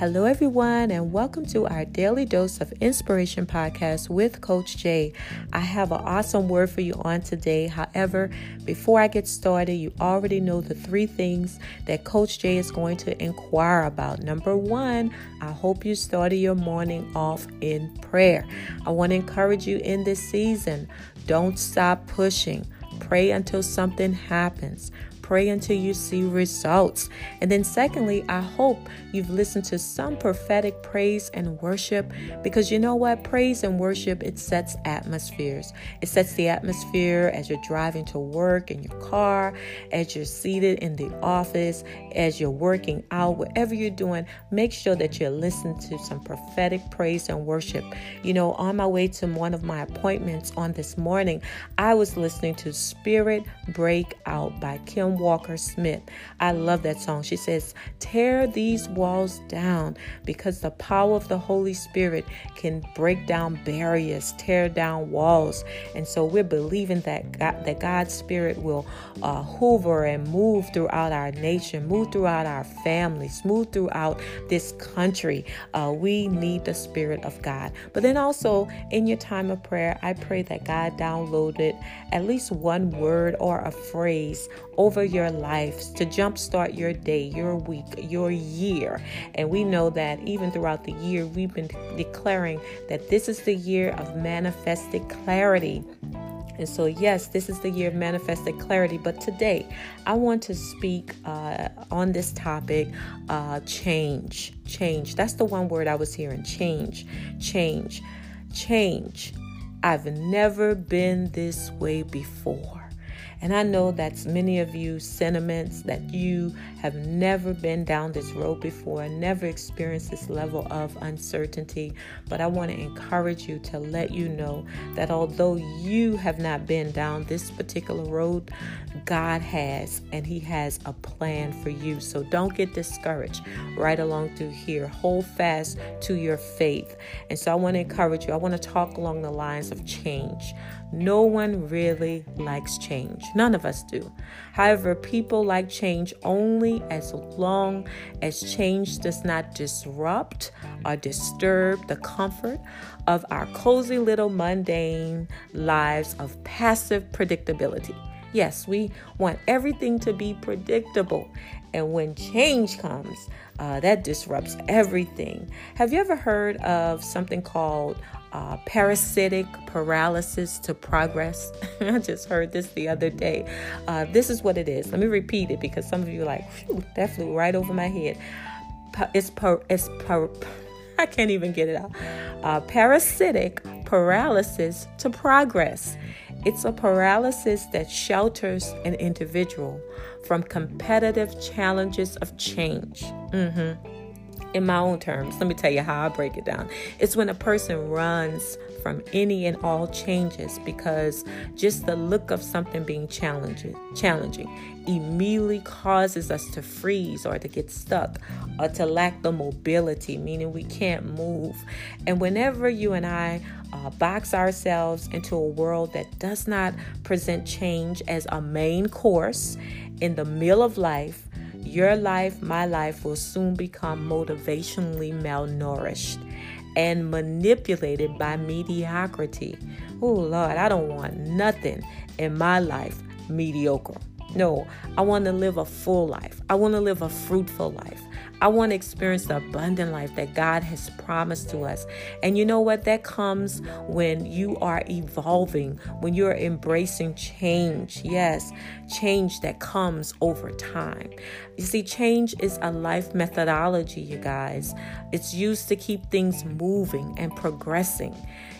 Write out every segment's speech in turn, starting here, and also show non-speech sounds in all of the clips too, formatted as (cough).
Hello, everyone, and welcome to our daily dose of inspiration podcast with Coach Jay. I have an awesome word for you on today. However, before I get started, you already know the three things that Coach Jay is going to inquire about. Number one, I hope you started your morning off in prayer. I want to encourage you in this season don't stop pushing. Pray until something happens pray until you see results. And then, secondly, I hope you've listened to some prophetic praise and worship because you know what? Praise and worship, it sets atmospheres. It sets the atmosphere as you're driving to work in your car, as you're seated in the office, as you're working out, whatever you're doing, make sure that you're listening to some prophetic praise and worship. You know, on my way to one of my appointments on this morning, I was listening to Spirit Break Out by Kim Walker Smith. I love that song. She says, Tear these walls down because the power of the Holy Spirit can break down barriers, tear down walls. And so we're believing that God, that God's Spirit will uh, hover and move throughout our nation, move throughout our families, move throughout this country. Uh, we need the Spirit of God. But then also in your time of prayer, I pray that God downloaded at least one word or a phrase over your life to jumpstart your day, your week, your year. And we know that even throughout the year, we've been declaring that this is the year of manifested clarity. And so, yes, this is the year of manifested clarity. But today, I want to speak uh, on this topic uh, change. Change. That's the one word I was hearing change, change, change. I've never been this way before. And I know that's many of you sentiments that you have never been down this road before, never experienced this level of uncertainty. But I want to encourage you to let you know that although you have not been down this particular road, God has, and He has a plan for you. So don't get discouraged right along through here. Hold fast to your faith. And so I want to encourage you. I want to talk along the lines of change. No one really likes change. None of us do. However, people like change only as long as change does not disrupt or disturb the comfort of our cozy little mundane lives of passive predictability. Yes, we want everything to be predictable. And when change comes, uh, that disrupts everything. Have you ever heard of something called uh, parasitic paralysis to progress. (laughs) I just heard this the other day. Uh, this is what it is. Let me repeat it because some of you are like, that flew right over my head. It's, per, it's per, (laughs) I can't even get it out. Uh, parasitic paralysis to progress. It's a paralysis that shelters an individual from competitive challenges of change. Mm-hmm in my own terms, let me tell you how I break it down. It's when a person runs from any and all changes because just the look of something being challenging, challenging immediately causes us to freeze or to get stuck or to lack the mobility, meaning we can't move. And whenever you and I uh, box ourselves into a world that does not present change as a main course in the meal of life, your life, my life, will soon become motivationally malnourished and manipulated by mediocrity. Oh, Lord, I don't want nothing in my life mediocre. No, I want to live a full life. I want to live a fruitful life. I want to experience the abundant life that God has promised to us. And you know what? That comes when you are evolving, when you're embracing change. Yes, change that comes over time. You see, change is a life methodology, you guys. It's used to keep things moving and progressing.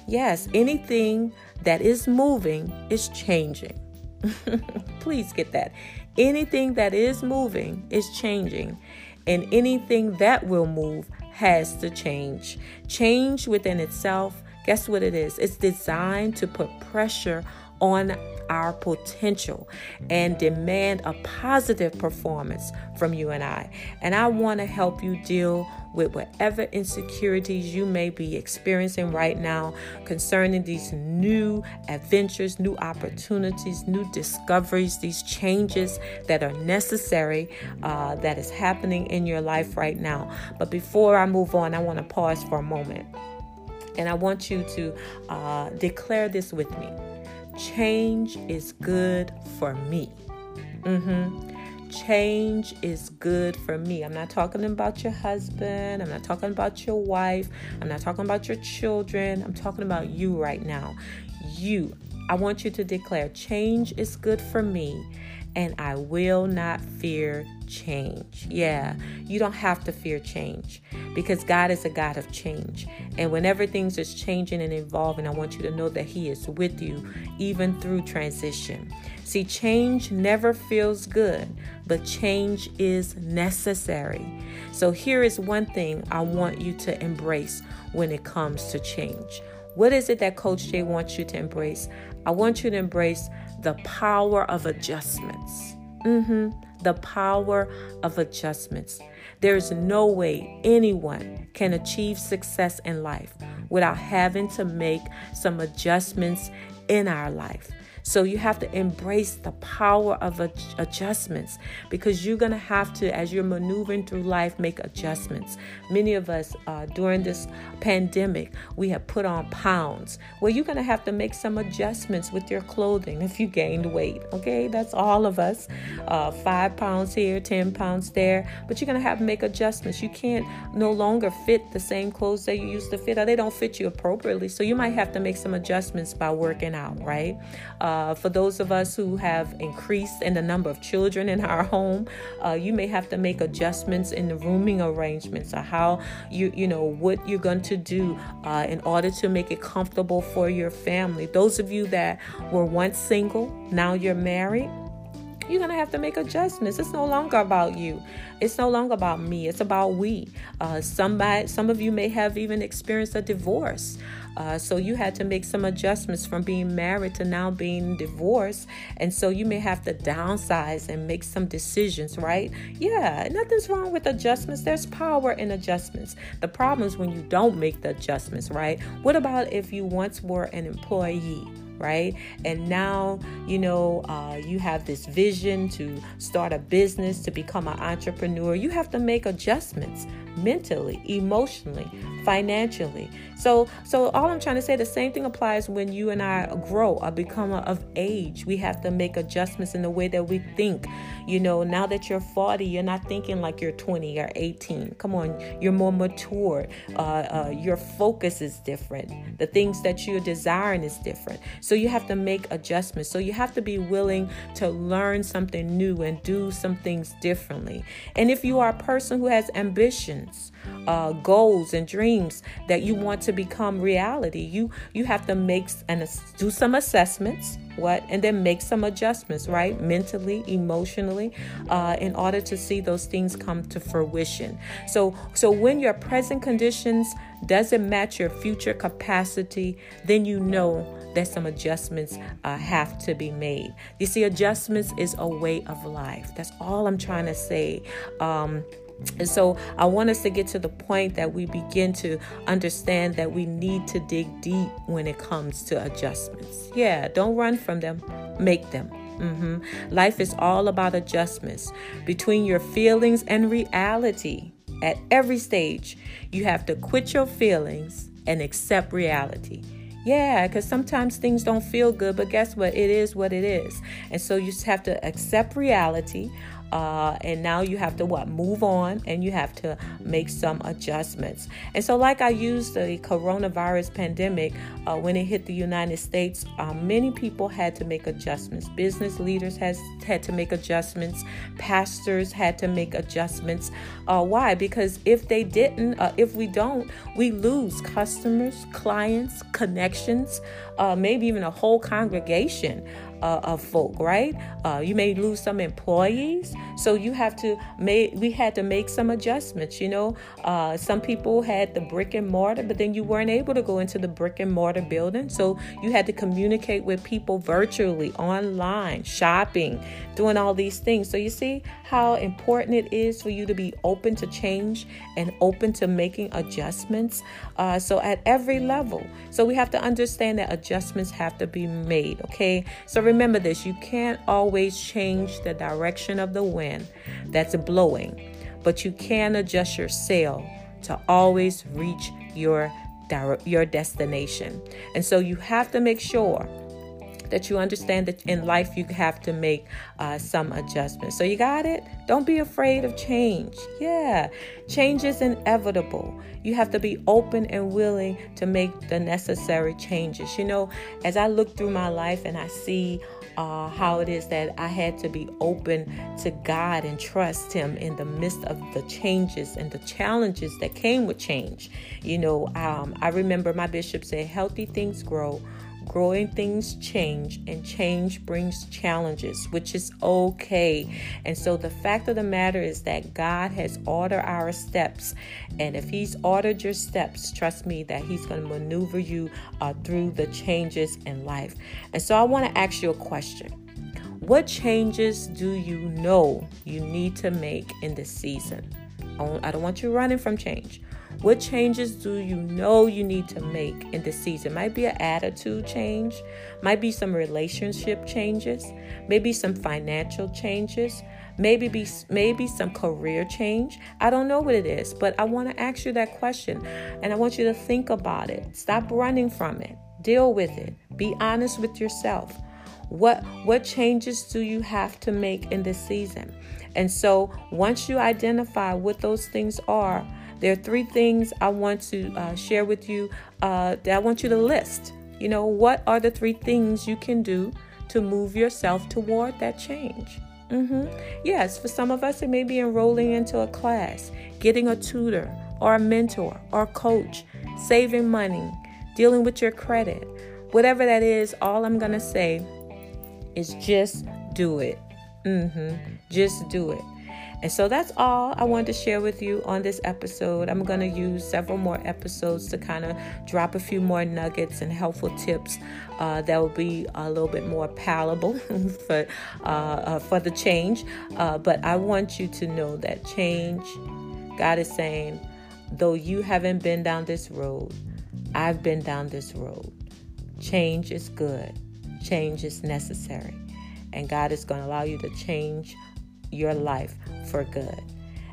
Yes, anything that is moving is changing. (laughs) Please get that. Anything that is moving is changing and anything that will move has to change. Change within itself, guess what it is? It's designed to put pressure on our potential and demand a positive performance from you and I. And I want to help you deal with whatever insecurities you may be experiencing right now concerning these new adventures, new opportunities, new discoveries, these changes that are necessary uh, that is happening in your life right now. But before I move on, I want to pause for a moment. And I want you to uh, declare this with me change is good for me. Mm-hmm change is good for me. I'm not talking about your husband. I'm not talking about your wife. I'm not talking about your children. I'm talking about you right now. You. I want you to declare change is good for me and I will not fear change. Yeah, you don't have to fear change because God is a God of change. And whenever things is changing and evolving, I want you to know that He is with you even through transition. See, change never feels good, but change is necessary. So, here is one thing I want you to embrace when it comes to change. What is it that Coach Jay wants you to embrace? I want you to embrace the power of adjustments. Mm-hmm. The power of adjustments. There's no way anyone can achieve success in life without having to make some adjustments in our life. So you have to embrace the power of adjustments because you're going to have to, as you're maneuvering through life, make adjustments. Many of us uh, during this pandemic, we have put on pounds. Well, you're going to have to make some adjustments with your clothing if you gained weight. Okay, that's all of us. Uh, five pounds here, 10 pounds there, but you're going to have to make adjustments. You can't no longer fit the same clothes that you used to fit, or they don't fit you appropriately. So you might have to make some adjustments by working out, right? Uh, uh, for those of us who have increased in the number of children in our home, uh, you may have to make adjustments in the rooming arrangements or how you you know what you're going to do uh, in order to make it comfortable for your family. Those of you that were once single, now you're married you're going to have to make adjustments. It's no longer about you. It's no longer about me. It's about we. Uh, somebody, some of you may have even experienced a divorce. Uh, so you had to make some adjustments from being married to now being divorced. And so you may have to downsize and make some decisions, right? Yeah, nothing's wrong with adjustments. There's power in adjustments. The problem is when you don't make the adjustments, right? What about if you once were an employee? Right? And now, you know, uh, you have this vision to start a business, to become an entrepreneur. You have to make adjustments mentally, emotionally, financially. So, so all I'm trying to say, the same thing applies when you and I grow or become of age. We have to make adjustments in the way that we think. You know, now that you're 40, you're not thinking like you're 20 or 18. Come on, you're more mature. Uh, uh, your focus is different. The things that you're desiring is different. So you have to make adjustments. So you have to be willing to learn something new and do some things differently. And if you are a person who has ambitions, uh, goals and dreams that you want to become reality. You you have to make and do some assessments, what, and then make some adjustments, right, mentally, emotionally, uh, in order to see those things come to fruition. So so when your present conditions doesn't match your future capacity, then you know that some adjustments uh, have to be made. You see, adjustments is a way of life. That's all I'm trying to say. Um, and so I want us to get to the point that we begin to understand that we need to dig deep when it comes to adjustments. Yeah, don't run from them, make them. Mm-hmm. Life is all about adjustments between your feelings and reality. At every stage, you have to quit your feelings and accept reality. Yeah, because sometimes things don't feel good, but guess what? It is what it is. And so you just have to accept reality uh, and now you have to what? Move on and you have to make some adjustments. And so like i used the coronavirus pandemic uh, when it hit the united states uh, many people had to make adjustments. Business leaders has had to make adjustments. Pastors had to make adjustments. Uh, why? Because if they didn't uh, if we don't we lose customers clients connections uh, maybe even a whole congregation uh, of folk, right? Uh, you may lose some employees, so you have to make. We had to make some adjustments. You know, uh, some people had the brick and mortar, but then you weren't able to go into the brick and mortar building, so you had to communicate with people virtually, online, shopping, doing all these things. So you see how important it is for you to be open to change and open to making adjustments. Uh, so at every level, so we have to understand that adjustments have to be made. Okay, so remember this: you can't always change the direction of the wind that's blowing, but you can adjust your sail to always reach your your destination. And so you have to make sure that you understand that in life you have to make uh, some adjustments. So you got it? Don't be afraid of change. Yeah, change is inevitable. You have to be open and willing to make the necessary changes. You know, as I look through my life and I see uh, how it is that I had to be open to God and trust Him in the midst of the changes and the challenges that came with change. You know, um, I remember my bishop said, Healthy things grow growing things change and change brings challenges which is okay. And so the fact of the matter is that god has ordered our steps. And if he's ordered your steps trust me that he's going to maneuver you uh, through the changes in life. And so i want to ask you a question. What changes do you know you need to make in this season? I don't want you running from change what changes do you know you need to make in this season? Might be an attitude change, might be some relationship changes, maybe some financial changes, maybe be maybe some career change. I don't know what it is, but I want to ask you that question and I want you to think about it. Stop running from it. Deal with it. Be honest with yourself. What what changes do you have to make in this season? And so once you identify what those things are, there are three things I want to uh, share with you uh, that I want you to list. You know, what are the three things you can do to move yourself toward that change? Mm-hmm. Yes, for some of us, it may be enrolling into a class, getting a tutor or a mentor or a coach, saving money, dealing with your credit. Whatever that is, all I'm going to say is just do it. Mm-hmm. Just do it. And so that's all I wanted to share with you on this episode. I'm going to use several more episodes to kind of drop a few more nuggets and helpful tips uh, that will be a little bit more palatable (laughs) for uh, uh, for the change. Uh, but I want you to know that change, God is saying, though you haven't been down this road, I've been down this road. Change is good. Change is necessary. And God is going to allow you to change your life for good.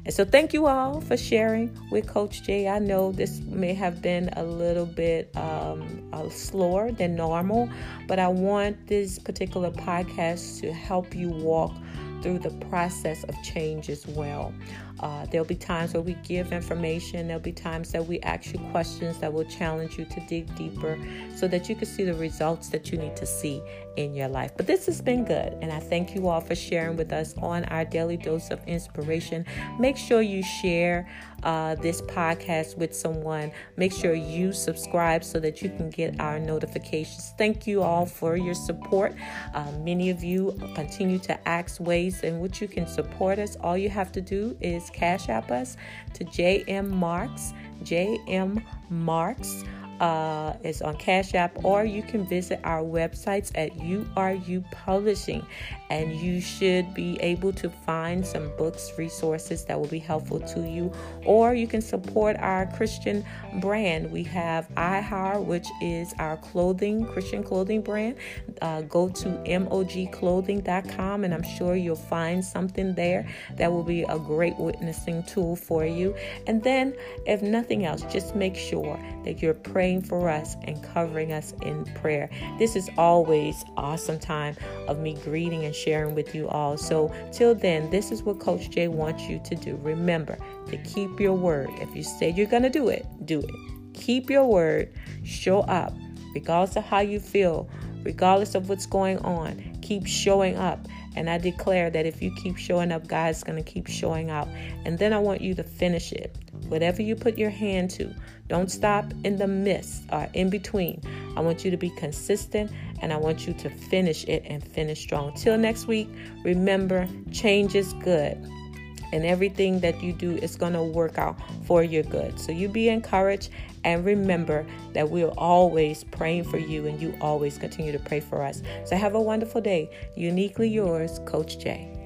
And so, thank you all for sharing with Coach Jay. I know this may have been a little bit um, uh, slower than normal, but I want this particular podcast to help you walk through the process of change as well. Uh, there'll be times where we give information, there'll be times that we ask you questions that will challenge you to dig deeper so that you can see the results that you need to see in your life. But this has been good, and I thank you all for sharing with us on our daily dose of inspiration. Make sure you share uh, this podcast with someone. Make sure you subscribe so that you can get our notifications. Thank you all for your support. Uh, many of you continue to ask ways in which you can support us. All you have to do is cash app us to JM Marks, JM Marks uh, is on Cash App, or you can visit our websites at URU Publishing, and you should be able to find some books, resources that will be helpful to you, or you can support our Christian brand. We have iHeart, which is our clothing, Christian clothing brand. Uh, go to mogclothing.com, and I'm sure you'll find something there that will be a great witnessing tool for you. And then, if nothing else, just make sure that you're praying praying for us and covering us in prayer. This is always awesome time of me greeting and sharing with you all. So till then, this is what Coach Jay wants you to do. Remember to keep your word. If you say you're going to do it, do it. Keep your word. Show up regardless of how you feel, regardless of what's going on. Keep showing up. And I declare that if you keep showing up, God's going to keep showing out. And then I want you to finish it Whatever you put your hand to, don't stop in the midst or in between. I want you to be consistent and I want you to finish it and finish strong. Till next week, remember change is good and everything that you do is going to work out for your good. So you be encouraged and remember that we're always praying for you and you always continue to pray for us. So have a wonderful day. Uniquely yours, Coach Jay.